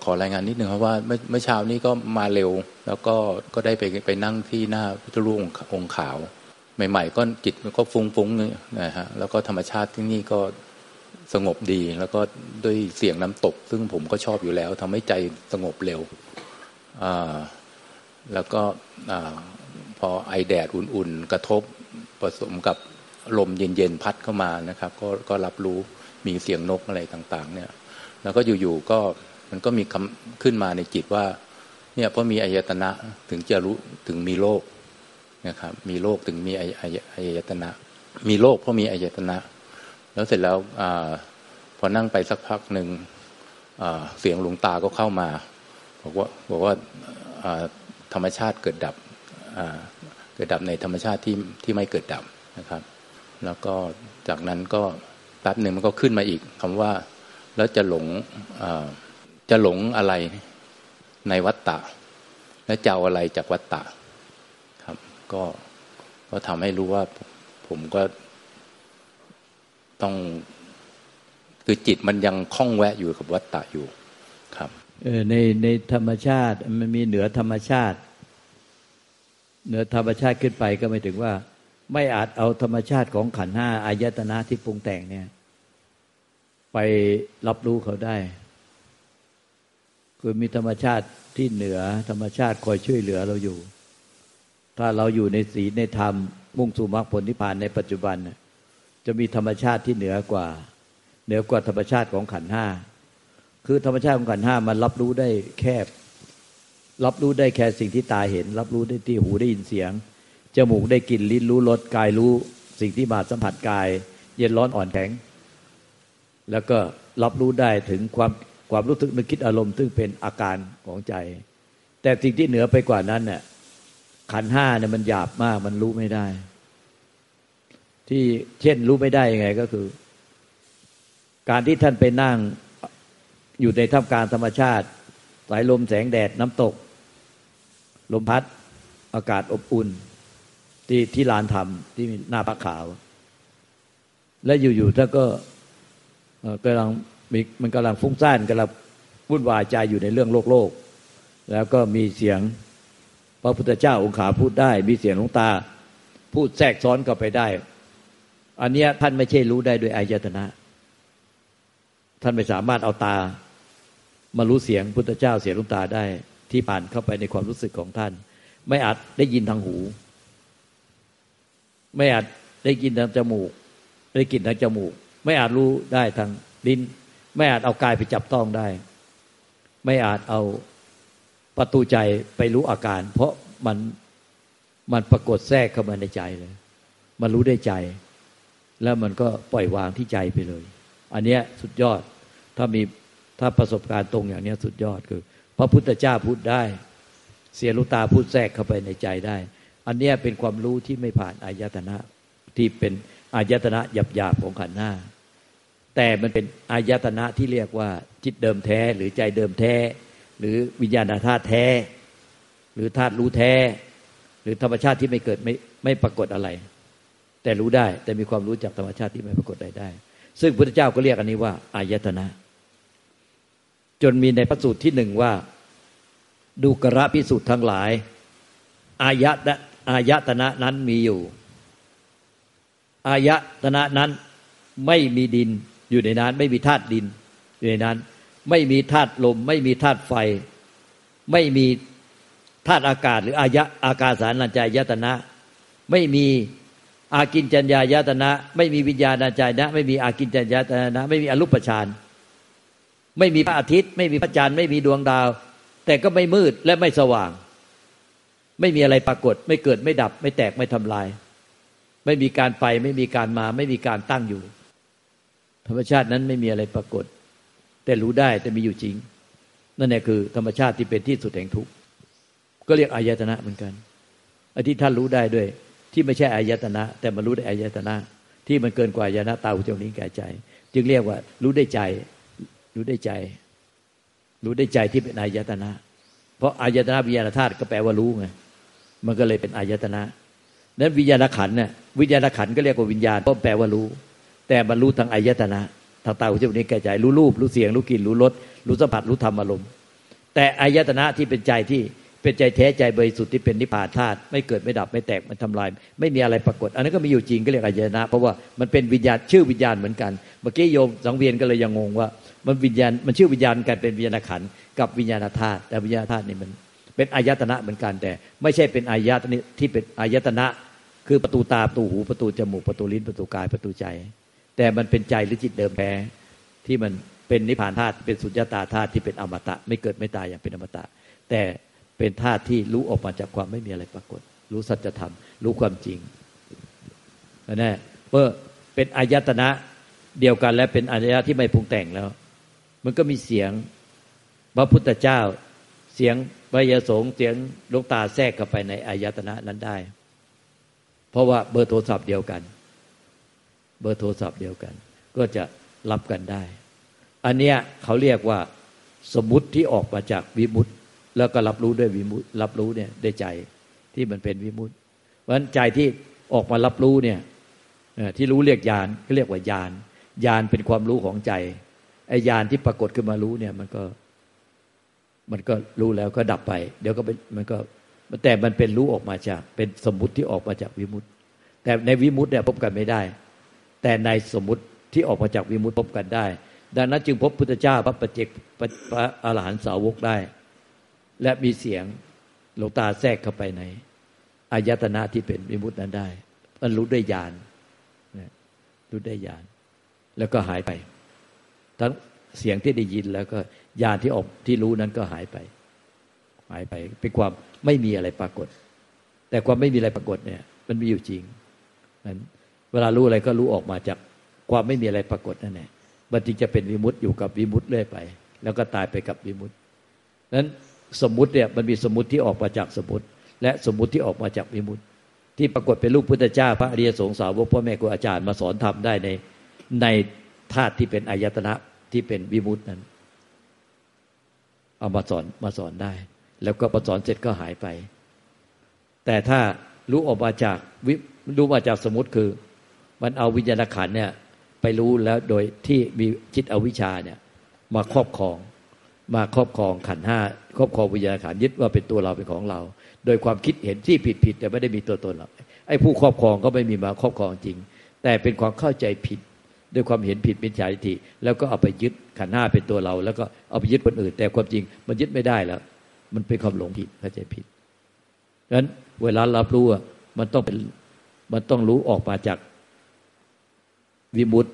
็ขอรายงานนิดหนึ่งครับว่าเมื่อเมื่อเช้านี้ก็มาเร็ว แล้วก็ก็ได้ไปไปนั่งที่หน้าพุทธรูปองค์ขาว ใหม่ๆ ก็จิตก็ฟุ้งๆนะฮะแล้วก็ธรรมชาติที่นี่ก็สงบดี แล้วก็ด้วยเสียงน้ำตก ซึ่งผมก็ชอบอยู่แล้วทำให้ใจสงบเร็วอ่าแล้วก็อ่าพอไอแดดอุ่นๆ กระทบผสมกับลมเย็นๆ พัดเข้ามานะครับ ก็ก็รับรู้มีเสียงนกอะไรต่าง ๆ เนี่ย แล้วก็อยู่ๆก็ มันก็มีคำขึ้นมาในจิตว่า เนี่ยเพราะมีอายตนะถึงจะรู้ถึงมีโลกนะครับ มีโลกถึงมีอายตนะ มีโลกเพราะมีอายตนะ แล้วเสร็จแล้วอพอนั่งไปสักพักหนึ่งเสียงหลวงตาก็เข้ามา บอกว่าบอกว่าธรรมชาติเกิดดับเกิดดับในธรรมชาติที่ที่ไม่เกิดดับนะครับ แล้วก็จากนั้นก็แป๊บหนึ่งมันก็ขึ้นมาอีกคำว่าแล้วจะหลง จะหลงอะไรในวัตตะ และจะเอาอะไรจากวัตตะ ครับ ก็ก็ทำให้รู้ว่าผมก็ต้องคือจิตมันยังคล้องแวะอยู่กับวัตตะอยู่ครับเออในในธรรมชาติมันมีเหนือธรรมชาติ เหนือธรรมชาติขึ้นไปก็ไม่ถึงว่า ไม่อาจเอาธรรมชาติของขันห้าอายตนะที่ปรุงแต่งเนี่ย ไปรับรู้เขาได้ คือมีธรรมชาติที่เหนือธรรมชาติคอยช่วยเหลือเราอยู่ ถ้าเราอยู่ในศีลในธรรม มุ่งสู่มรรคผลนิพพานในปัจจุบันจะมีธรรมชาติที่เหนือกว่า เหนือกว่าธรรมชาติของขันห้าคือธรรมชาติของขันห้ามันรับรู้ได้แคบ รับรู้ได้แค่สิ่งที่ตาเห็น รับรู้ได้ที่หูได้ยินเสียงจมูกได้กลิ่นลิ้นรู้รสกายรู้ สิ่งที่มาสัมผัสกาย เย็นร้อนอ่อนแข็ง แล้วก็รับรู้ได้ถึงความ ความรู้สึกนึกคิดอารมณ์ซึ่งเป็นอาการของใจ แต่สิ่งที่เหนือไปกว่านั้นเนี่ยขันห้าเนี่ยมันหยาบมากมันรู้ไม่ได้ ที่เช่นรู้ไม่ได้ยังไงก็คือ การที่ท่านไปนั่งอยู่ในท่ามกลางธรรมชาติ สายลมแสงแดดน้ำตก ลมพัด อากาศอบอุ่น ที่ที่ลานธรรมที่หน้าพักขาว และอยู่ๆท่านก็กำลัง มีมันกำลังฟุ้งซ่านกำลังวุ่นวายใจอยู่ในเรื่องโลกโลก แล้วก็มีเสียงพระพุทธเจ้าองค์ขาพูดได้ มีเสียงหลวงตา พูดแทรกซ้อนเข้าไปได้ อันเนี้ยท่านไม่ใช่รู้ได้ด้วยอายตนะ ท่านไม่สามารถเอาตา มารู้เสียงพุทธเจ้าเสียงหลวงตาได้ ที่ผ่านเข้าไปในความรู้สึกของท่าน ไม่อาจได้ยินทางหู ไม่อาจได้ยินทางจมูก ได้กลิ่นทางจมูก ไม่อาจรู้ได้ทางลิ้น ไม่อาจเอากายไปจับต้องได้ ไม่อาจเอาประตูใจไปรู้อาการ เพราะมันมันปรากฏแทรกเข้ามาในใจเลย มันรู้ได้ใจ แล้วมันก็ปล่อยวางที่ใจไปเลย อันเนี้ยสุดยอดถ้ามีถ้าประสบการณ์ตรงอย่างนี้สุดยอดคือ พระพุทธเจ้าพูดได้ เสียลุตาพูดแทรกเข้าไปในใจได้ อันนี้เป็นความรู้ที่ไม่ผ่านอายตนะที่เป็นอายตนะหยาบๆของขันธ์หน้า แต่มันเป็นอายตนะที่เรียกว่าจิตเดิมแท้ หรือใจเดิมแท้ หรือวิญญาณธาตุแท้ หรือธาตุรู้แท้ หรือธรรมชาติที่ไม่เกิดไม่ไม่ปรากฏอะไร แต่รู้ได้แต่มีความรู้จากธรรมชาติที่ไม่ปรากฏได้ได้ ซึ่งพระเจ้าก็เรียกอันนี้ว่าอายตนะ จนมีในพระสูตรที่หนึ่งว่าดูกระพิสูจน์ทั้งหลาย อายตนะอายตนะนั้นมีอยู่ อายตนะนั้นไม่มีดิน อยู่ในนั้นไม่มีธาตุดิน อยู่ในนั้น ไม่มีธาตุลม ไม่มีธาตุไฟ ไม่มีธาตุอากาศ หรืออายะอากาศสารนัญจายตนะ ไม่มีอากินจัญญายตนะ ไม่มีวิญญาณัญจายนะ ไม่มีอากินจัญญายตนะ ไม่มีอรูปฌานไม่มีพระอาทิตย์ ไม่มีพระจันทร์ไม่มีดวงดาว แต่ก็ไม่มืดและไม่สว่าง ไม่มีอะไรปรากฏ ไม่เกิดไม่ดับ ไม่แตกไม่ทำลาย ไม่มีการไป ไม่มีการมา ไม่มีการตั้งอยู่ ธรรมชาตินั้นไม่มีอะไรปรากฏ แต่รู้ได้แต่มีอยู่จริง นั่นแหละคือธรรมชาติที่เป็นที่สุดแห่งทุกข์ก็เรียกอายตนะเหมือนกันไอ้ที่ท่านรู้ได้ด้วย ที่ไม่ใช่อายตนะ แต่มันรู้ได้อายตนะ ที่มันเกินกว่าอายตนะตาหูจมูกลิ้นกายใจ จึงเรียกว่า รู้ได้ใจ รู้ได้ใจ รู้ได้ใจที่เป็นอายตนะ เพราะอายตนะวิญญาณธาตุก็แปลว่ารู้ไงมันก็เลยเป็นอายตนะนั้นวิญญาณขันเนี่ยวิญญาณขันก็เรียกว่าวิญญาณเพราะแปลว่ารู้ แต่บรรลุทางอายตนะทางตาหูจมูกนิ้วกายใจรู้รูปรู้เสียงรู้กลิ่นรู้รสรู้สัมผัสรู้ธรรมอารมณ์แต่อายตนะที่เป็นใจที่เป็นใจแท้ใจบริสุทธิ์ที่เป็นนิพพานธาตุไม่เกิดไม่ดับไม่แตกมันทำลาย ไม่มีอะไรปรากฏ อันนั้นก็มีอยู่จริงก็เรียกอายตนะ เพราะว่ามันเป็นวิญญาณชื่อวิญญาณเหมือนกันเมื่อกี้โยมสังเวียนก็เลยยังงงว่า มันวิญญาณมันชื่อวิญญาณกันเป็นวิญญาณขันกับวิญญาณธาตุแต่วิญญาณธาตุนี่มันเป็นอายตนะเหมือนกันแต่ ไม่ใช่เป็นอายตนะที่เป็นอายตนะ คือประตูตาประตูหูประตูจมูกประตูลิ้นประตูกายประตูใจ แต่มันเป็นใจหรือจิตเดิมแท้ที่มันเป็นนิพพานธาตุเป็นสุญญตาธาตุที่เป็นอมตะ ไม่เกิดไม่ตายอย่างเป็นอมตะ แต่เป็นธาตุที่รู้ออกมาจากความไม่มีอะไรปรากฏ รู้สัจธรรม รู้ความจริงนะเมื่อเป็นอายตนะเดียวกันและเป็นอายตนะที่ไม่ปรุงแต่งแล้ว มันก็มีเสียงพระพุทธเจ้า เสียงพระยสงเสียงลูกตาแทรกเข้าไปในอายตนะนั้นได้ เพราะว่าเบอร์โทรศัพท์เดียวกัน เบอร์โทรศัพท์เดียวกัน ก็จะรับกันได้ อันเนี้ยเขาเรียกว่าสมมุติที่ออกมาจากวิมุตติแล้วก็รับรู้ด้วยวิมุตรับรู้เนี่ยได้ใจที่มันเป็นวิมุตเพราะฉะนั้นใจที่ออกมารับรู้เนี่ยที่รู้เรียกญาณก็เรียกว่าญาณญาณเป็นความรู้ของใจไอ้ญาณที่ปรากฏขึ้นมารู้เนี่ยมันก็มันก็รู้แล้วก็ดับไป เดี๋ยวก็เป็นมันก็แต่มันเป็นรู้ออกมาจาก เป็นสมมุติที่ออกมาจากวิมุตแต่ในวิมุตเนี่ยพบกันไม่ได้ แต่ในสมมติที่ออกมาจากวิมุตพบกันได้ ดังนั้นจึงพบพุทธเจ้าพระปเจกพระอรหันตสาวกได้ และมีเสียงหลวงตาแทรกเข้าไปในอายตนะที่เป็นวิมุตินั้นได้ มันรู้ด้วยญาณรู้ได้ญาณแล้วก็หายไป ทั้งเสียงที่ได้ยินแล้วก็ญาณที่ออกที่รู้นั้นก็หายไป หายไปเป็นความไม่มีอะไรปรากฏ แต่ความไม่มีอะไรปรากฏเนี่ย มันมีอยู่จริงนั้น เวลารู้อะไรก็รู้ออกมาจากความไม่มีอะไรปรากฏนั่นแหละมันจึงจะเป็นวิมุตต์อยู่กับวิมุตต์เรื่อยไป แล้วก็ตายไปกับวิมุตต์นั้นสมมุติเนี่ยมันมีสมมุติที่ออกมาจากสมมุติ และสมมุติที่ออกมาจากวิมุตติที่ปรากฏเป็นลูกพุทธเจ้า พระอริยสงสาวกพ่อแม่ครูอาจารย์มาสอนทำได้ในในธาตุที่เป็นอายตนะที่เป็นวิมุตินั้น เอามาสอนมาสอนได้ แล้วก็ประสอนเสร็จก็หายไป แต่ถ้ารู้ออกมาจากวิรู้มาจากสมมติคือ มันเอาวิญญาณขันเนี่ยไปรู้แล้วโดยที่มีจิตอวิชชาเนี่ยมาครอบครอง มาครอบครองขันห้าครอบครองวิญญาณขันยึดว่าเป็นตัวเราเป็นของเรา โดยความคิดเห็นที่ผิดผิดแต่ไม่ได้มีตัวตนหรอกไอ้ผู้ครอบครองก็ไม่มีมาครอบครองจริง แต่เป็นความเข้าใจผิด ด้วยความเห็นผิดเป็นฉาทิฏฐิแล้วก็เอาไปยึดขันห้าเป็นตัวเรา แล้วก็เอาไปยึดคนอื่น แต่ความจริงมันยึดไม่ได้แล้ว มันเป็นความหลงผิดเข้าใจผิดดังนั้นเวลารับรู้มันต้องเป็นมันต้องรู้ออกมาจาก วิมุตติ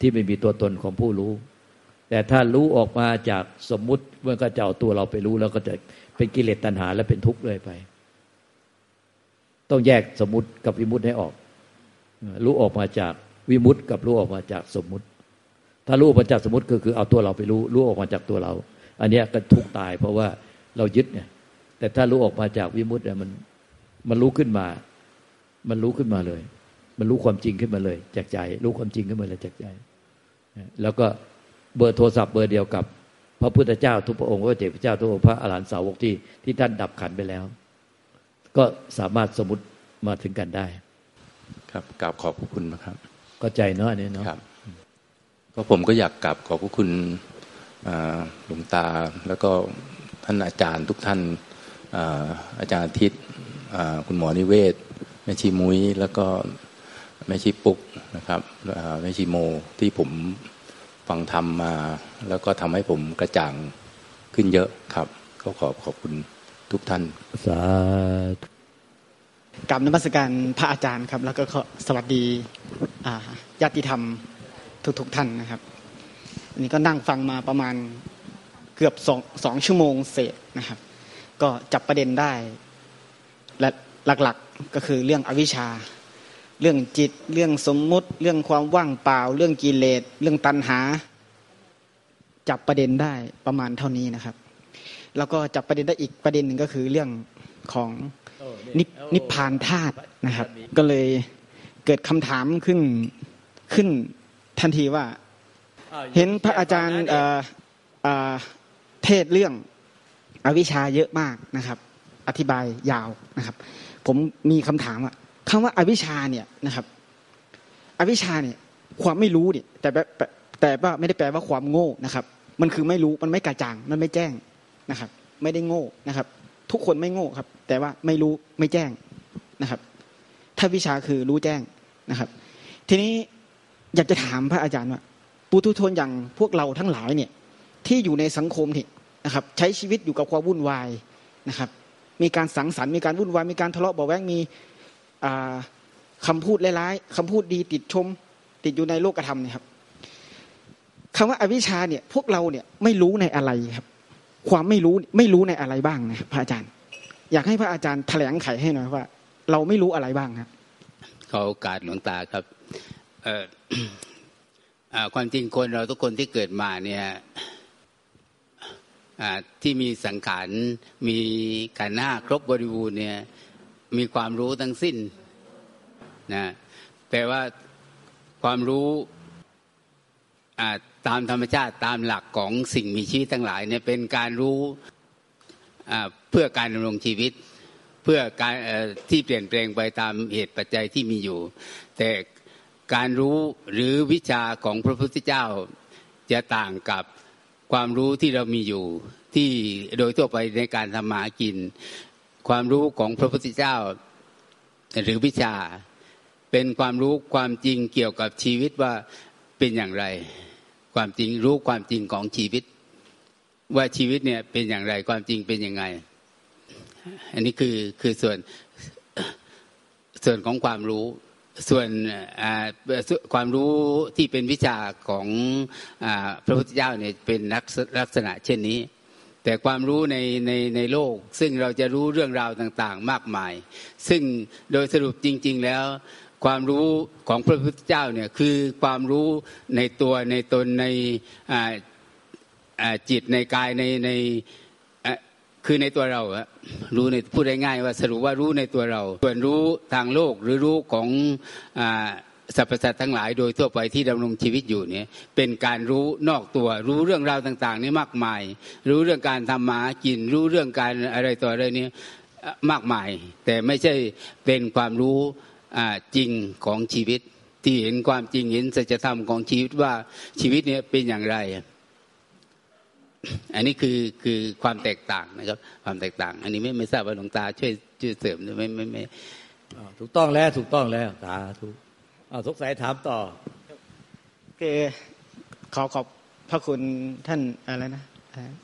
ที่ไม่มีตัวตนของผู้รู้ แต่ถ้ารู้ออกมาจากสมมุติเมันก็จะเอาตัวเราไปรู้แล้วก็จะเป็นกิเลสตัณหา และเป็นทุกข์เลยไป ต้องแยกสมมุติกับวิมุตติให้ออก รู้ออกมาจากวิมุตติกับรู้ออกมาจากสมมุติ ถ้ารู้ออกมาจากสมมติก็คือเอาตัวเราไปรู้ รู้ออกมาจากตัวเรา อันนี้ก็ทุกข์ตายเพราะว่าเรายึดเนี่ยแต่ถ้ารู้ออกมาจากวิมุติเนี่ยมันมันรู้ขึ้นมา มันรู้ขึ้นมาเลย มันรู้ความจริงขึ้นมาเลย จากใจ รู้ความจริงขึ้นมาเลยจากใจ แล้วก็เบอร์โทรศัพท์เบอร์เดียวกับ พระพุทธเจ้าทุกพระองค์พระเจ้าพระเจ้าทุกพระอรหันตสาวกที่ที่ท่านดับขันไปแล้ว ก็สามารถสมุติมาถึงกันได้ ครับกราบขอบคุณนะครับก็ใจเนาะนี่เนาะครับก็ผมก็อยากกราบขอบคุณหลวงตาแล้วก็ท่านอาจารย์ทุกท่านอาจารย์ทิศคุณหมอนิเวศแม่ชีมุ้ยแล้วก็ แม่ชีปุกนะครับแม่ชีโมที่ผมฟังธรรมมา แล้วก็ทำให้ผมกระจ่างขึ้นเยอะครับ ก็ขอบขอบคุณทุกท่านสาธุกรรมนมัสการพระอาจารย์ครับ แล้วก็สวัสดีญาติธรรมทุกๆทท่านนะครับอันนี้ก็นั่งฟังมาประมาณเกือบสองสองชั่วโมงเศษนะครับ ก็จับประเด็นได้และหลักๆก็คือเรื่องอวิชชา เรื่องจิต เรื่องสมมุติ เรื่องความว่างเปล่า เรื่องกิเลส เรื่องตัณหา จับประเด็นได้ประมาณเท่านี้นะครับ แล้วก็จับประเด็นได้อีกประเด็นหนึ่งก็คือเรื่องของนิพพานธาตุนะครับ ก็เลยเกิดคำถามขึ้นขึ้นทันทีว่า เห็นพระอาจารย์เทศเรื่องอวิชชาเยอะมากนะครับ อธิบายยาวนะครับ ผมมีคำถามว่า คำว่าอวิชชาเนี่ยนะครับ อวิชชาเนี่ยความไม่รู้เนี่ยแต่แต่ว่าไม่ได้แปลว่าความโง่นะครับ มันคือไม่รู้มันไม่กระจ่างมันไม่แจ้งนะครับ ไม่ได้โง่นะครับ ทุกคนไม่โง่ครับ แต่ว่าไม่รู้ไม่แจ้งนะครับ ถ้าวิชาคือรู้แจ้งนะครับ ทีนี้อยากจะถามพระอาจารย์ว่าปุถุชนอย่างพวกเราทั้งหลายเนี่ยที่อยู่ในสังคมนี่นะครับ ใช้ชีวิตอยู่กับความวุ่นวายนะครับ มีการสังสรรค์มีการวุ่นวายมีการทะเลาะเบาแวงมี คำพูดร้ายๆคำพูดดีติดชม ติดอยู่ในโลกธรรมเนี่ยครับคำว่าอวิชชาเนี่ย พวกเราเนี่ยไม่รู้ในอะไรครับ ความไม่รู้ไม่รู้ในอะไรบ้างนะพระอาจารย์ อยากให้พระอาจารย์แถลงไขให้หน่อยว่า เราไม่รู้อะไรบ้างครับขอโอกาสหลวงตาครับความจริงคนเราทุกคนที่เกิดมาเนี่ยที่มีสังขารมีขันห้าครบบริบูรณ์เนี่ย มีความรู้ทั้งสิ้นนะแต่ว่าความรู้ตามธรรมชาติตามหลักของสิ่งมีชีวิตทั้งหลายเนี่ยเป็นการรู้เพื่อการดำรงชีวิต เพื่อการที่เปลี่ยนแปลงไปตามเหตุปัจจัยที่มีอยู่ แต่การรู้หรือวิชาของพระพุทธเจ้าจะต่างกับความรู้ที่เรามีอยู่ที่โดยทั่วไปในการทำมากิน ความรู้ของพระพุทธเจ้า หรือวิชา เป็นความรู้ความจริงเกี่ยวกับชีวิตว่าเป็นอย่างไร ความจริงรู้ความจริงของชีวิต ว่าชีวิตเนี่ยเป็นอย่างไรความจริงเป็นยังไง อันนี้คือคือส่วนส่วนของความรู้ส่วนความรู้ที่เป็นวิชาของพระพุทธเจ้าเนี่ยเป็นลักษณะเช่นนี้ แต่ความรู้ในในในโลก ซึ่งเราจะรู้เรื่องราวต่างๆ มากมาย ซึ่งโดยสรุปจริง ๆ แล้วความรู้ของพระพุทธเจ้าเนี่ยคือความรู้ในตัวในตนในจิตในกายในในคือในตัวเราอะรู้ในพูดง่ายๆว่าสรุปว่ารู้ในตัวเรา ส่วนรู้ทางโลกหรือรู้ของ สรรพสัตว์ทั้งหลายโดยทั่วไปที่ดำรงชีวิตอยู่เนี่ยเป็นการรู้นอกตัว รู้เรื่องราวต่างๆนี่มากมาย รู้เรื่องการทำมากิน รู้เรื่องการอะไรต่ออะไรนี้มากมาย แต่ไม่ใช่เป็นความรู้จริงของชีวิต ที่เห็นความจริงเห็นสัจธรรมของชีวิตว่าชีวิตเนี่ยเป็นอย่างไร อันนี้คือคือความแตกต่างนะครับ ความแตกต่าง อันนี้ไม่ไม่ทราบว่าหลวงตาช่วยช่วยเสริมหรือไม่ไม่ไม่ถูกต้องแล้วถูกต้องแล้วตาถูก อาสงสัยถามต่อ คือขอขอบพระคุณท่านอะไรนะ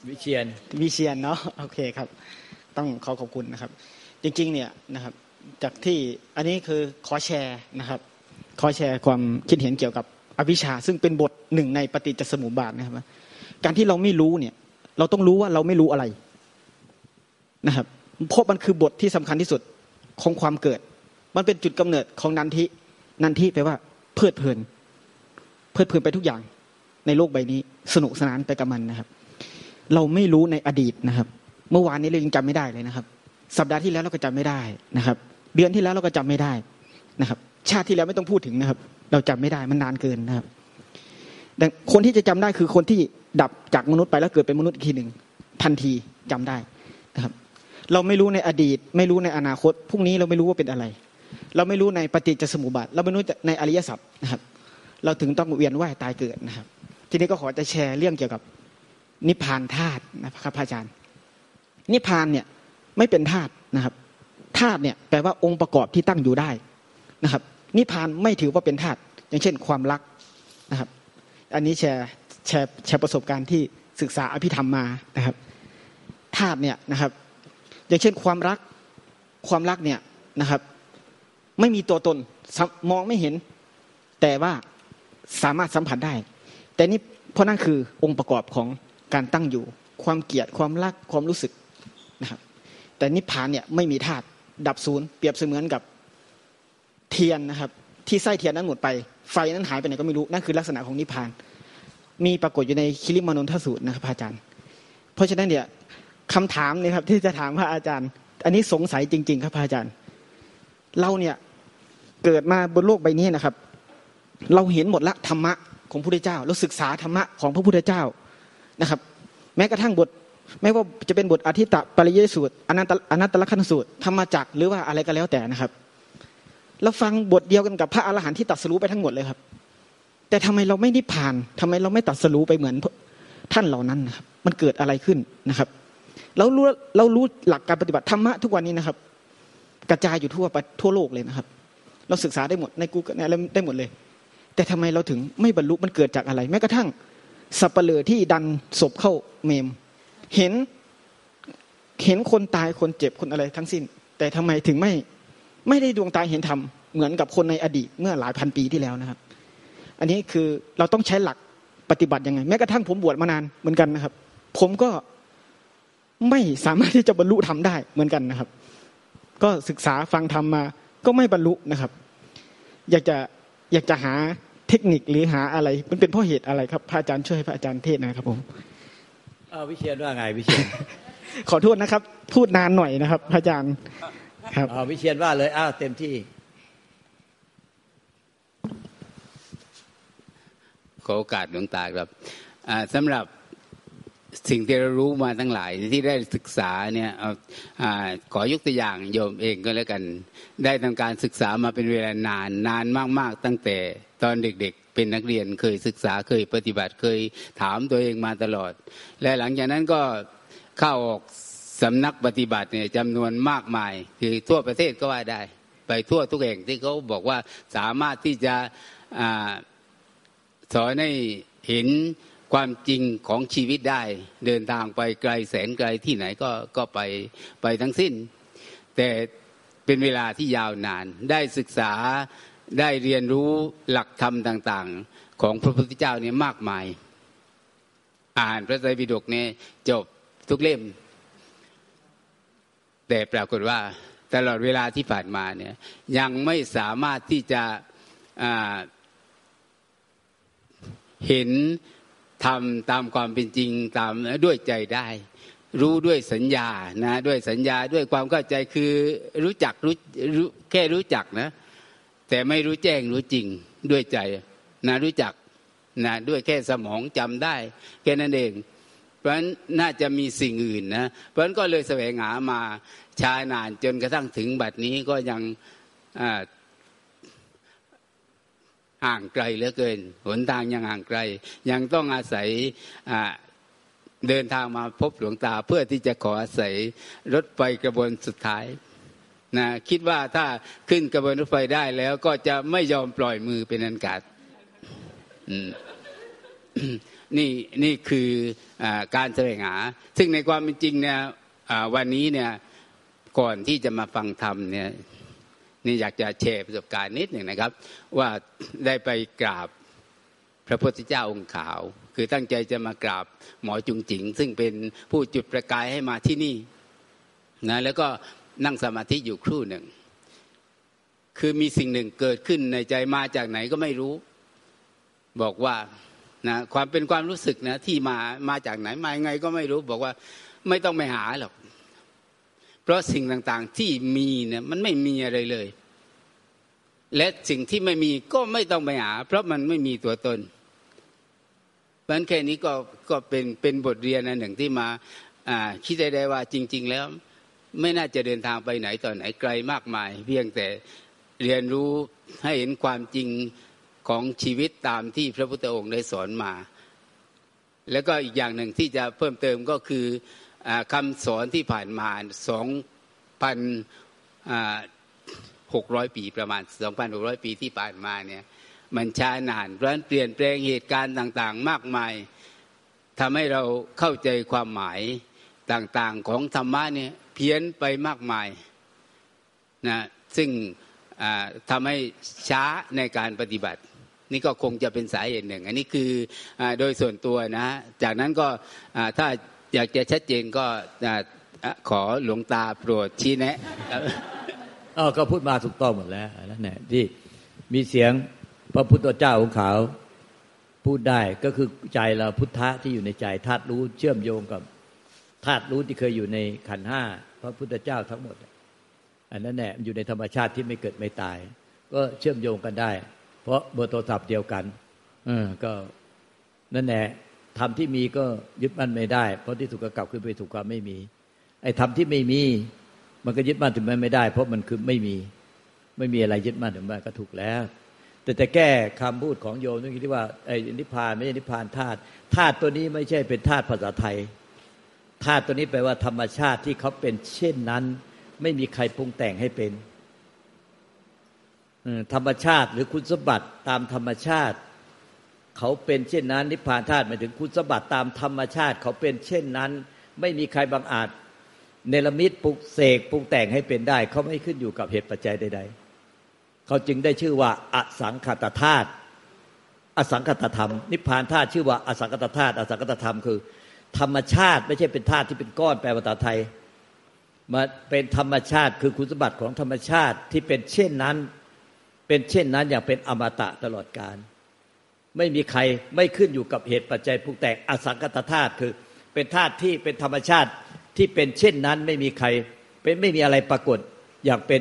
วิเชียนวิเชียนเนาะโอเคครับ ต้องขอขอบคุณนะครับ จริง ๆ เนี่ยนะครับ จากที่อันนี้คือขอแชร์นะครับ ขอแชร์ความคิดเห็นเกี่ยวกับอวิชชา ซึ่งเป็นบทหนึ่งในปฏิจจสมุปบาทนะครับ การที่เราไม่รู้เนี่ย เราต้องรู้ว่าเราไม่รู้อะไรนะครับเพราะมันคือบทที่สำคัญที่สุดของความเกิด มันเป็นจุดกำเนิดของนันทิ นันทิแปลว่าเพลิดเพลิน เพลิดเพลินไปทุกอย่างในโลกใบนี้ สนุกสนานไปกับมันนะครับ เราไม่รู้ในอดีตนะครับ เมื่อวานนี้เรายังจำไม่ได้เลยนะครับ สัปดาห์ที่แล้วเราก็จำไม่ได้นะครับ เดือนที่แล้วเราก็จำไม่ได้นะครับ ชาติที่แล้วไม่ต้องพูดถึงนะครับ เราจำไม่ได้มันนานเกินนะครับแต่คนที่จะจำได้คือคนที่ดับจากมนุษย์ไปแล้วเกิดเป็นมนุษย์อีกทีหนึ่งทันทีจำได้นะครับ เราไม่รู้ในอดีต ไม่รู้ในอนาคตพรุ่งนี้เราไม่รู้ว่าเป็นอะไร เราไม่รู้ในปฏิจจสมุปบาทเราไม่รู้ในอริยสัจนะครับ เราถึงต้องเวียนว่ายตายเกิดนะครับ ทีนี้ก็ขอจะแชร์เรื่องเกี่ยวกับนิพพานธาตุนะครับพระอาจารย์ นิพพานเนี่ยไม่เป็นธาตุนะครับธาตุเนี่ยแปลว่าองค์ประกอบที่ตั้งอยู่ได้นะครับ นิพพานไม่ถือว่าเป็นธาตุอย่างเช่น ความรักนะครับ อันนี้แชร์แชร์แชร์ประสบการณ์ที่ศึกษาอภิธรรมมานะครับธาตุเนี่ยนะครับ อย่างเช่นความรักความรักเนี่ยนะครับ ไม่มีตัวตนมองไม่เห็น แต่ว่าสามารถสัมผัสได้ แต่นี่เพราะนั่นคือองค์ประกอบของการตั้งอยู่ ความเกลียดความรักความรู้สึกนะครับ แต่นิพพานเนี่ยไม่มีธาตุดับศูนย์เปรียบเสมือนกับเทียนนะครับ ที่ไส้เทียนนั้นหมดไป ไฟนั้นหายไปไหนก็ไม่รู้นั่นคือลักษณะของนิพพาน มีปรากฏอยู่ในคิริมานนทสูตรนะครับอาจารย์ เพราะฉะนั้นเนี่ยคำถามนี่ครับที่จะถามพระอาจารย์ อันนี้สงสัยจริง ๆ ครับพระอาจารย์ เราเนี่ย เกิดมาบนโลกใบนี้นะครับ เราเห็นหมดละธรรมะของพระพุทธเจ้าเราศึกษาธรรมะของพระพุทธเจ้านะครับ แม้กระทั่งบทไม่ว่าจะเป็นบทอธิตะปริยสูตรอนันตอนัตตลกนสูตรธรรมจักหรือว่าอะไรก็แล้วแต่นะครับเราฟังบทเดียวกันกับพระอรหันต์ที่ตัดสู้ไปทั้งหมดเลยครับ แต่ทำไมเราไม่นิพพานทำไมเราไม่ตัดสรู้ไปเหมือนท่านเหล่านั้นนะครับมันเกิดอะไรขึ้นนะครับ เรารู้เรารู้หลักการปฏิบัติธรรมะทุกวันนี้นะครับ กระจายอยู่ทั่วไปทั่วโลกเลยนะครับ เราศึกษาได้หมดในกูในอะไรได้หมดเลย แต่ทำไมเราถึงไม่บรรลุมันเกิดจากอะไร แม้กระทั่งสับเปลือที่ดันศพเข้าเมม เห็นเห็นคนตายคนเจ็บคนอะไรทั้งสิ้น แต่ทำไมถึงไม่ไม่ได้ดวงตาเห็นธรรมเหมือนกับคนในอดีตเมื่อหลายพันปีที่แล้วนะครับ อันนี้คือเราต้องใช้หลักปฏิบัติยังไง แม้กระทั่งผมบวชมานานเหมือนกันนะครับ ผมก็ไม่สามารถที่จะบรรลุธรรมได้เหมือนกันนะครับ ก็ศึกษาฟังธรรมมา ก็ไม่บรรลุนะครับ อยากจะอยากจะหาเทคนิคหรือหาอะไร มันเป็นเพราะเหตุอะไรครับพระอาจารย์ช่วยพระอาจารย์เทศนะครับผมวิเชียนว่าไงวิเชียนขอโทษนะครับ พูดนานหน่อยนะครับ พระอาจารย์ครับวิเชียนว่าเลยอ้าวเต็มที่ ขอโอกาสหลวงตาครับสำหรับ สิ่งที่เรารู้มาทั้งหลายที่ได้ศึกษาเนี่ยขอยกตัวอย่างโยมเองก็แล้วกัน ได้ทำการศึกษามาเป็นเวลานานนานมาก ๆ ตั้งแต่ตอนเด็กๆ เป็นนักเรียนเคยศึกษาเคยปฏิบัติเคยถามตัวเองมาตลอด และหลังจากนั้นก็เข้าออกสำนักปฏิบัติเนี่ยจำนวนมากมาย คือทั่วประเทศก็ว่าได้ ไปทั่วทุกแห่งที่เขาบอกว่าสามารถที่จะสอนให้เห็น ความจริงของชีวิตได้ เดินทางไปไกลแสนไกลที่ไหนก็ก็ไปไปทั้งสิ้น แต่เป็นเวลาที่ยาวนาน ได้ศึกษาได้เรียนรู้หลักธรรมต่าง ๆ ของพระพุทธเจ้าเนี่ยมากมาย อ่านพระไตรปิฎกเนี่ยจบทุกเล่ม แต่ปรากฏว่าตลอดเวลาที่ผ่านมาเนี่ยยังไม่สามารถที่จะเห็น ทำตามความเป็นจริงตามด้วยใจได้ รู้ด้วยสัญญานะ ด้วยสัญญาด้วยความเข้าใจคือรู้จักรู้รู้แค่รู้จักนะ แต่ไม่รู้แจ้งรู้จริงด้วยใจนะรู้จักนะด้วยแค่สมองจำได้ แค่นั้นเอง เพราะฉะนั้นน่าจะมีสิ่งอื่นนะ เพราะฉะนั้นก็เลยแสวงหามาช้านานจนกระทั่งถึงบัดนี้ก็ยัง ห่างไกลเหลือเกิน หนทางยังห่างไกล ยังต้องอาศัยเดินทางมาพบหลวงตา เพื่อที่จะขออาศัยรถไฟกระบวนสุดท้ายนะคิดว่าถ้าขึ้นกระบวนรถไฟได้แล้วก็จะไม่ยอมปล่อยมือเป็นอันขาดนี่นี่คืออการแสวงหา ซึ่งในความเป็นจริงเนี่ยวันนี้เนี่ยก่อนที่จะมาฟังธรรมเนี่ย นี่อยากจะแชร์ประสบการณ์นิดหนึ่งนะครับ ว่าได้ไปกราบพระพุทธเจ้าองค์ขาว คือตั้งใจจะมากราบหมอจุงจิง ซึ่งเป็นผู้จุดประกายให้มาที่นี่นะแล้วก็นั่งสมาธิอยู่ครู่หนึ่ง คือมีสิ่งหนึ่งเกิดขึ้นในใจมาจากไหนก็ไม่รู้ บอกว่านะความเป็นความรู้สึกนะที่มามาจากไหนมาไงก็ไม่รู้ บอกว่าไม่ต้องไปหาหรอก เพราะสิ่งต่างๆที่มีเนี่ยมันไม่มีอะไรเลย และสิ่งที่ไม่มีก็ไม่ต้องไปหา เพราะมันไม่มีตัวตนเพราะนั้นแค่นี้ก็ก็เป็นเป็นบทเรียนอันหนึ่งที่มาคิดได้ว่าจริง ๆ แล้ว ไม่น่าจะเดินทางไปไหนต่อไหนไกลมากมาย เพียงแต่เรียนรู้ให้เห็นความจริงของชีวิตตามที่พระพุทธองค์ได้สอนมา แล้วก็อีกอย่างหนึ่งที่จะเพิ่มเติมก็คือ คำสอนที่ผ่านมาสองพันหกร้อยปีประมาณสองพันหกร้อยปีที่ผ่านมาเนี่ยมันช้านาน เพราะนั้นเปลี่ยนแปลงเหตุการณ์ต่างๆ มากมายทำให้เราเข้าใจความหมายต่างๆของธรรมะเนี่ยเพี้ยนไปมากมายนะซึ่งทำให้ช้าในการปฏิบัติ นี่ก็คงจะเป็นสาเหตุหนึ่ง อันนี้คืออโดยส่วนตัวนะ จากนั้นก็ถ้า อยากจะชัดเจนก็ขอหลวงตาโปรดชี้แนะอ๋อก็พูดมาถูกต้องหมดแล้วนั่นแหละที่มีเสียงพระพุทธเจ้าของเขาพูดได้ก็คือใจเราพุทธะที่อยู่ในใจธาตุรู้เชื่อมโยงกับธาตุรู้ที่เคยอยู่ในขันห้าพระพุทธเจ้าทั้งหมด อันนั้นแหละอยู่ในธรรมชาติที่ไม่เกิดไม่ตาย ก็เชื่อมโยงกันได้ เพราะเบอร์โทรศัพท์เดียวกัน เออก็นั่นแหละ ธรรมที่มีก็ยึดมั่นไม่ได้ เพราะที่ถูกกลับขึ้นไปถูกความไม่มี ไอ้ธรรมที่ไม่มี มันก็ยึดมั่นถึงมันไม่ได้ เพราะมันคือไม่มี ไม่มีอะไรยึดมั่นถึงมันก็ถูกแล้วแแต่จะแก้คำพูดของโยมตรงที่ว่าไอ้นิพพานไม่ใช่นิพพานธาตุธาตุตัวนี้ไม่ใช่เป็นธาตุภาษาไทยธาตุตัวนี้แปลว่าธรรมชาติที่เขาเป็นเช่นนั้น ไม่มีใครปรุงแต่งให้เป็นธรรมชาติหรือคุณสมบัติตามธรรมชาติ เขาเป็นเช่นนั้น นิพพานธาตุหมายถึงคุณสมบัติตามธรรมชาติ เขาเป็นเช่นนั้น ไม่มีใครบังอาจเนรมิตปลุกเสกปรุงแต่งให้เป็นได้ เขาไม่ขึ้นอยู่กับเหตุปัจจัยใด ๆ เขาจึงได้ชื่อว่า อสังขตธาตุอสังขตธรรม นิพพานธาตุชื่อว่าอสังขตธาตุอสังขตธรรมคือ ธรรมชาติไม่ใช่เป็นธาตุที่เป็นก้อนแปลภาษาไทยมาเป็นธรรมชาติคือคุณสมบัติของธรรมชาติที่เป็นเช่นนั้น เป็นเช่นนั้นอย่างเป็นอมตะตลอดการ ไม่มีใครไม่ขึ้นอยู่กับเหตุปัจจัยปรุงแต่งอสังกตธาตุคือ เป็นธาตุที่เป็นธรรมชาติที่เป็นเช่นนั้นไม่มีใครเป็นไม่มีอะไรปรากฏอย่างเป็น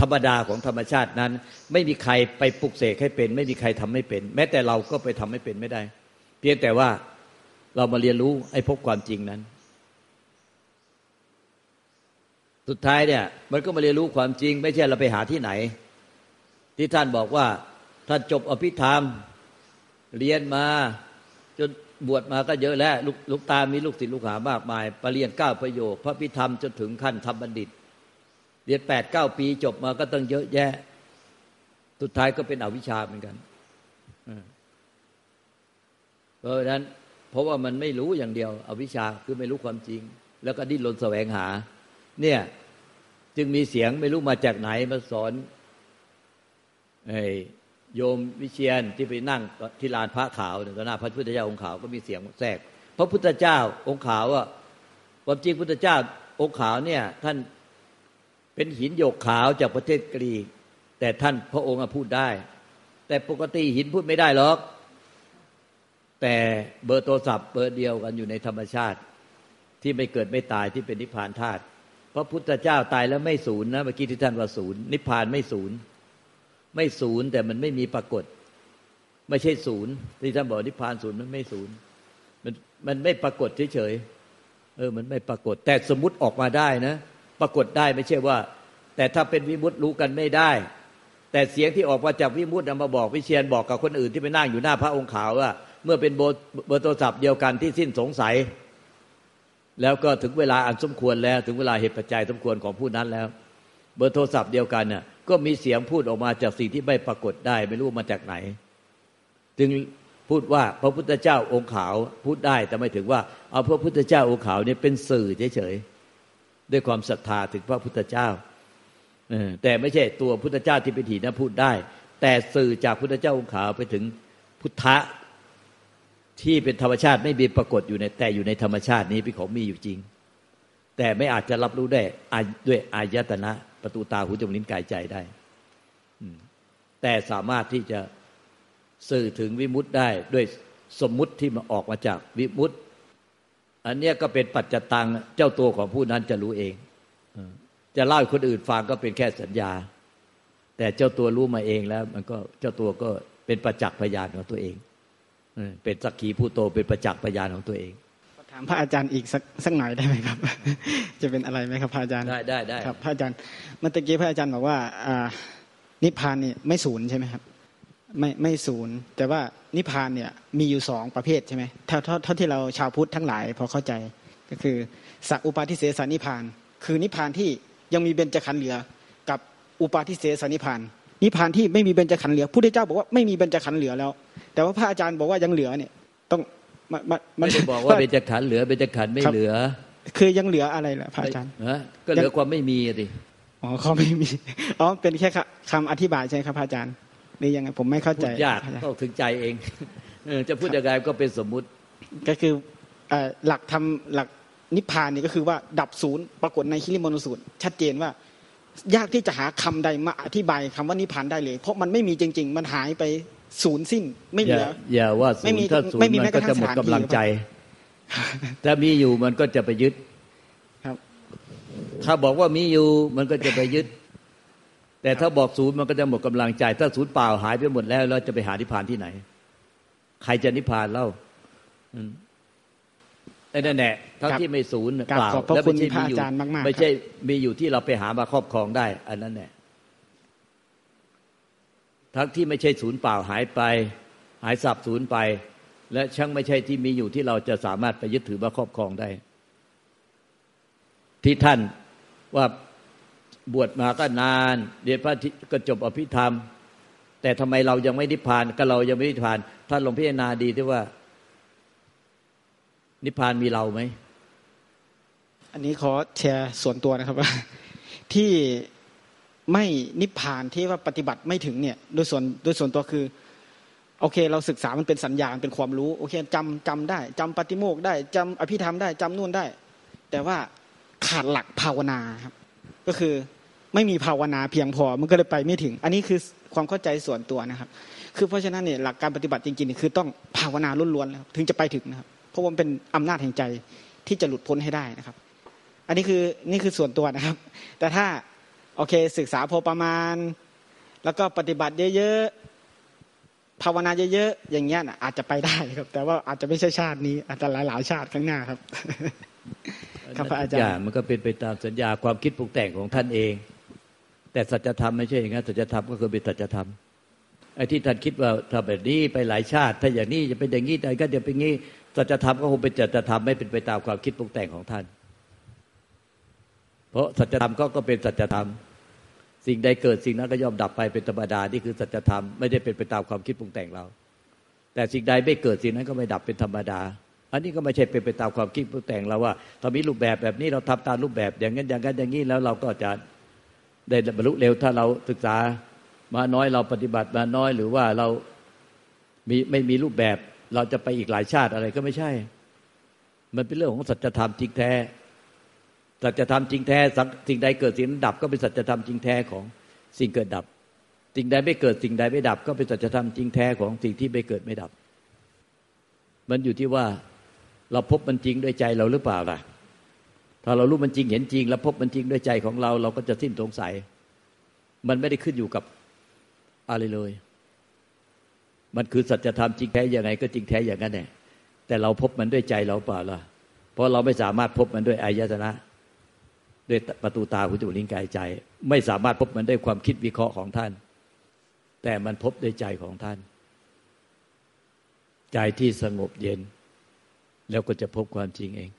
ธรรมดาของธรรมชาตินั้น ไม่มีใครไปปลุกเสกให้เป็น ไม่มีใครทำให้เป็น แม้แต่เราก็ไปทำให้เป็นไม่ได้ เพียงแต่ว่าเรามาเรียนรู้ไอ้พบความจริงนั้น สุดท้ายเนี่ย มันก็มาเรียนรู้ความจริง ไม่ใช่เราไปหาที่ไหน ที่ท่านบอกว่าท่านจบอภิธรรม เรียนมาจนบวชมาก็เยอะแล้วลลูกตามีลูกศิษย์ลูกหามากมายปรริญญาเก้าประโยค พระพิธรรมจนถึงขั้นทำบัณฑิต เรียนแปดเก้าปีจบมาก็ต้องเยอะแยะ สุดท้ายก็เป็นอวิชชาเหมือนกันเพราะฉะนั้น เพราะว่ามันไม่รู้อย่างเดียว อวิชชาคือไม่รู้ความจริง แล้วก็ดิ้นรนแสวงหา เนี่ย จึงมีเสียงไม่รู้มาจากไหนมาสอนไโยมวิเชียนที่ไปนั่งที่ลานพระขาวต่อหน้าพระพุทธเจ้าองค์ขาวก็มีเสียงแทรก พระพุทธเจ้าองค์ขาวว่าความจริงพุทธเจ้าองค์ขาวเนี่ย ท่านเป็นหินหยกขาวจากประเทศกรีก แต่ท่านพระองค์พูดได้ แต่ปกติหินพูดไม่ได้หรอก แต่เบอร์โทรศัพท์เบอร์เดียวกันอยู่ในธรรมชาติ ที่ไม่เกิดไม่ตายที่เป็นนิพพานธาตุพระพุทธเจ้าตายแล้วไม่สูญนะเมื่อกี้ที่ท่านว่าศูนย์นิพพานไม่ศูนย์ ไม่ศูนย์แต่มันไม่มีปรากฏ ไม่ใช่ศูนย์ที่ท่านบอกนิพพานศูนย์มันไม่ศูนย์มันมันไม่ปรากฏเฉยๆเออ มันไม่ปรากฏ แต่สมมติออกมาได้นะ ปรากฏได้ไม่ใช่ว่า แต่ถ้าเป็นวิมุตต์รู้กันไม่ได้ แต่เสียงที่ออกมาจากวิมุตต์นมาบอกวิเชียนบอกกับคนอื่นที่ไปนั่งอยู่หน้าพระองค์ขาวว่า เมื่อเป็นเบอร์โทรศัพท์เดียวกันที่สิ้นสงสัย แล้วก็ถึงเวลาอันสมควรแล้ว ถึงเวลาเหตุปัจจัยสมควรของผู้นั้นแล้ว เบอร์โทรศัพท์เดียวกันเนี่ย ก็มีเสียงพูดออกมาจากสิ่งที่ไม่ปรากฏได้ไม่รู้มาจากไหน จึงพูดว่าพระพุทธเจ้าองค์ขาวพูดได้แต่ไม่ถึงว่า เอาพระพุทธเจ้าองค์ขาวเนี่ยเป็นสื่อเฉยๆด้วยความศรัทธาถึงพระพุทธเจ้าแต่ไม่ใช่ตัวพุทธเจ้าที่เป็นถีนะพูดได้ แต่สื่อจากพุทธเจ้าองค์ขาวไปถึงพุทธะที่เป็นธรรมชาติไม่มีปรากฏอยู่ในแต่อยู่ในธรรมชาตินี้เป็นของมีอยู่จริง แต่ไม่อาจจะรับรู้ได้ด้วยอายตนะ ประตูตาหูจมูกลิ้นกายใจได้แต่สามารถที่จะสื่อถึงวิมุตต์ได้ด้วยสมมุติที่มาออกมาจากวิมุตต์อันนี้ก็เป็นปัจจตังเจ้าตัวของผู้นั้นจะรู้เองจะเล่าให้คนอื่นฟังก็เป็นแค่สัญญา แต่เจ้าตัวรู้มาเองแล้ว มันก็เจ้าตัวก็เป็นประจักษ์พยานของตัวเองเป็นสักขีผู้โตเป็นประจักษ์พยานของตัวเองามพระอาจารย์อีกสักสักหน่อยได้ไหมครับ จะเป็นอะไรไหมครับพระอาจารย์ได้ได้ได้ครับพระอาจารย์เมื่อกี้พระอาจารย์บอกว่าอ่านิพพานนี่ไม่ศูนย์ใช่ไหมครับ ไม่ไม่ศูนย์ แต่ว่านิพพานเนี่ยมีอยู่สองประเภทใช่ไหมเท่าเท่าที่เราชาวพุทธทั้งหลายพอเข้าใจก็คือสักอุปาทิเสสนิพพาน คือนิพพานที่ยังมีเบญจขันธ์เหลือ กับอุปาทิเสสนิพพานนิพพานที่ไม่มีเบญจขันธ์เหลือพุทธเจ้าบอกว่าไม่มีเบญจขันธ์เหลือแล้ว แต่ว่าพระอาจารย์บอกว่ายังเหลือเนี่ยต้อง มันไม่ได้บอกว่าเบญจขันธ์เหลือเบญจขันธ์ไม่เหลือ คือยังเหลืออะไรล่ะพระอาจารย์ก็เหลือความไม่มีสิอ๋อเขาไม่มีอ๋อเป็นแค่คำอธิบายใช่ไหมครับพระอาจารย์นี่ยังไงผมไม่เข้าใจยากต้องถึงใจเองจะพูดยังไงก็เป็นสมมุติ ก็คือหลักทำหลักนิพพานนี่ก็คือว่าดับศูนย์ปรากฏในคิริมนุสูตรชัดเจนว่ายากที่จะหาคำใดมาอธิบายคำว่านิพพานได้เลย เพราะมันไม่มีจริง ๆ มันหายไป ศูนย์สิ้นไม่เหลืออย่าว่าศูนย์ถ้าศูนย์มันก็จะหมดกำลังใจ ถ้ามีอยู่มันก็จะไปยึดครับ ถ้าบอกว่ามีอยู่มันก็จะไปยึด แต่ถ้าบอกศูนย์มันก็จะหมดกำลังใจ ถ้าศูนย์เปล่าหายไปหมดแล้วเราจะไปหานิพพานที่ไหน ใครจะนิพพานเล่าไอ้นั่นแหละทั้งที่ไม่ศูนย์เปล่าแล้วไม่ใช่มีอยู่ไม่ใช่มีอยู่ที่เราไปหามาครอบครองได้ อันนั้นแหละ ทั้งที่ไม่ใช่ศูนย์เปล่าหายไป หายสับศูนย์ไป และช่างไม่ใช่ที่มีอยู่ที่เราจะสามารถไปยึดถือมาครอบครองได้ ที่ท่านว่าบวชมาก็นานเรียนพระก็จบอภิธรรม แต่ทำไมเรายังไม่นิพพานก็เรายังไม่นิพพานท่านลองพิจารณาดีที่ว่า นิพพานมีเราไหมอันนี้ขอแชร์ส่วนตัวนะครับว่าที่ ไม่นิพพานที่ว่าปฏิบัติไม่ถึงเนี่ยโดยส่วนโดยส่วนตัวคือโอเค เราศึกษามันเป็นสัญญาเป็นความรู้โอเคจำจำได้จำปฏิโมกได้จำอภิธรรมได้จำนู่นได้ แต่ว่าขาดหลักภาวนาครับก็คือไม่มีภาวนาเพียงพอมันก็เลยไปไม่ถึง อันนี้คือความเข้าใจส่วนตัวนะครับ คือเพราะฉะนั้นเนี่ยหลักการปฏิบัติจริงๆคือต้องภาวนาล้วนๆแล้วถึงจะไปถึงนะครับเพราะว่ามันเป็นอำนาจแห่งใจที่จะหลุดพ้นให้ได้นะครับ อันนี้คือนี่คือส่วนตัวนะครับ แต่ถ้า โอเค ศึกษาพอประมาณ แล้วก็ปฏิบัติเยอะๆภาวนาเยอะๆอย่างเงี้ยนะอาจจะไปได้ครับ แต่ว่าอาจจะไม่ใช่ชาตินี้ อาจจะหลายๆชาติข้างหน้าครับครับพระอาจารย์มันก็เป็นไปตามสัญญาความคิดปรุงแต่งของท่านเอง แต่สัจธรรมไม่ใช่อย่างนั้นสัจธรรมก็คือเป็นสัจธรรมไอ้ที่ท่านคิดว่าถ้าแบบนี้ไปหลายชาติ ถ้าอย่างนี้จะเป็นอย่างนี้แต่ก็จะเป็นงี้สัจธรรมก็คงเป็นสัจธรรมไม่เป็นไปตามความคิดปรุงแต่งของท่าน เพราะสัจธรรมก็ก็เป็นสัจธรรม สิ่งใดเกิดสิ่งนั้นก็ย่อมดับไปเป็นธรรมดานี่คือสัจธรรมไม่ได้เป็นไปตามความคิดปรุงแต่งเรา แต่สิ่งใดไม่เกิดสิ่งนั้นก็ไม่ดับเป็นธรรมดา อันนี้ก็ไม่ใช่เป็นไปตามความคิดปรุงแต่งเราว่าถ้ามีรูปแบบแบบนี้เราทำตามรูปแบบอย่างนั้นอย่างนั้นอย่างนี้แล้วเราก็จะได้บรรลุเร็วถ้าเราศึกษามาน้อยเราปฏิบัติมาน้อยหรือว่าเรามีไม่มีรูปแบบเราจะไปอีกหลายชาติอะไรก็ไม่ใช่ มันเป็นเรื่องของสัจธรรมจริงแท้ สัจธรรมจริงแท้สิ่งใดเกิดสิ่งนั้นดับก็เป็นสัจธรรมจริงแท้ของสิ่งเกิดดับ สิ่งใดไม่เกิดสิ่งใดไม่ดับ ก็เป็นสัจธรรมจริงแท้ของสิ่งที่ไม่เกิดไม่ดับ มันอยู่ที่ว่าเราพบมันจริงด้วยใจเราหรือเปล่าล่ะ ถ้าเรารู้มันจริงเห็นจริง แล้วพบมันจริงด้วยใจของเรา เราก็จะสิ้นสงสัย มันไม่ได้ขึ้นอยู่กับอะไรเลย มันคือสัจธรรมจริงแท้ยังไง ก็จริงแท้อย่างนั้นแหละแต่เราพบมันด้วยใจเราเปล่าล่ะ เพราะเราไม่สามารถพบมันด้วยอายตนะ ด้วยประตูตาหูจมูกลิ้นกายใจ ไม่สามารถพบมันด้วยความคิดวิเคราะห์ของท่าน แต่มันพบด้วยใจของท่าน ใจที่สงบเย็น แล้วก็จะพบความจริงเอง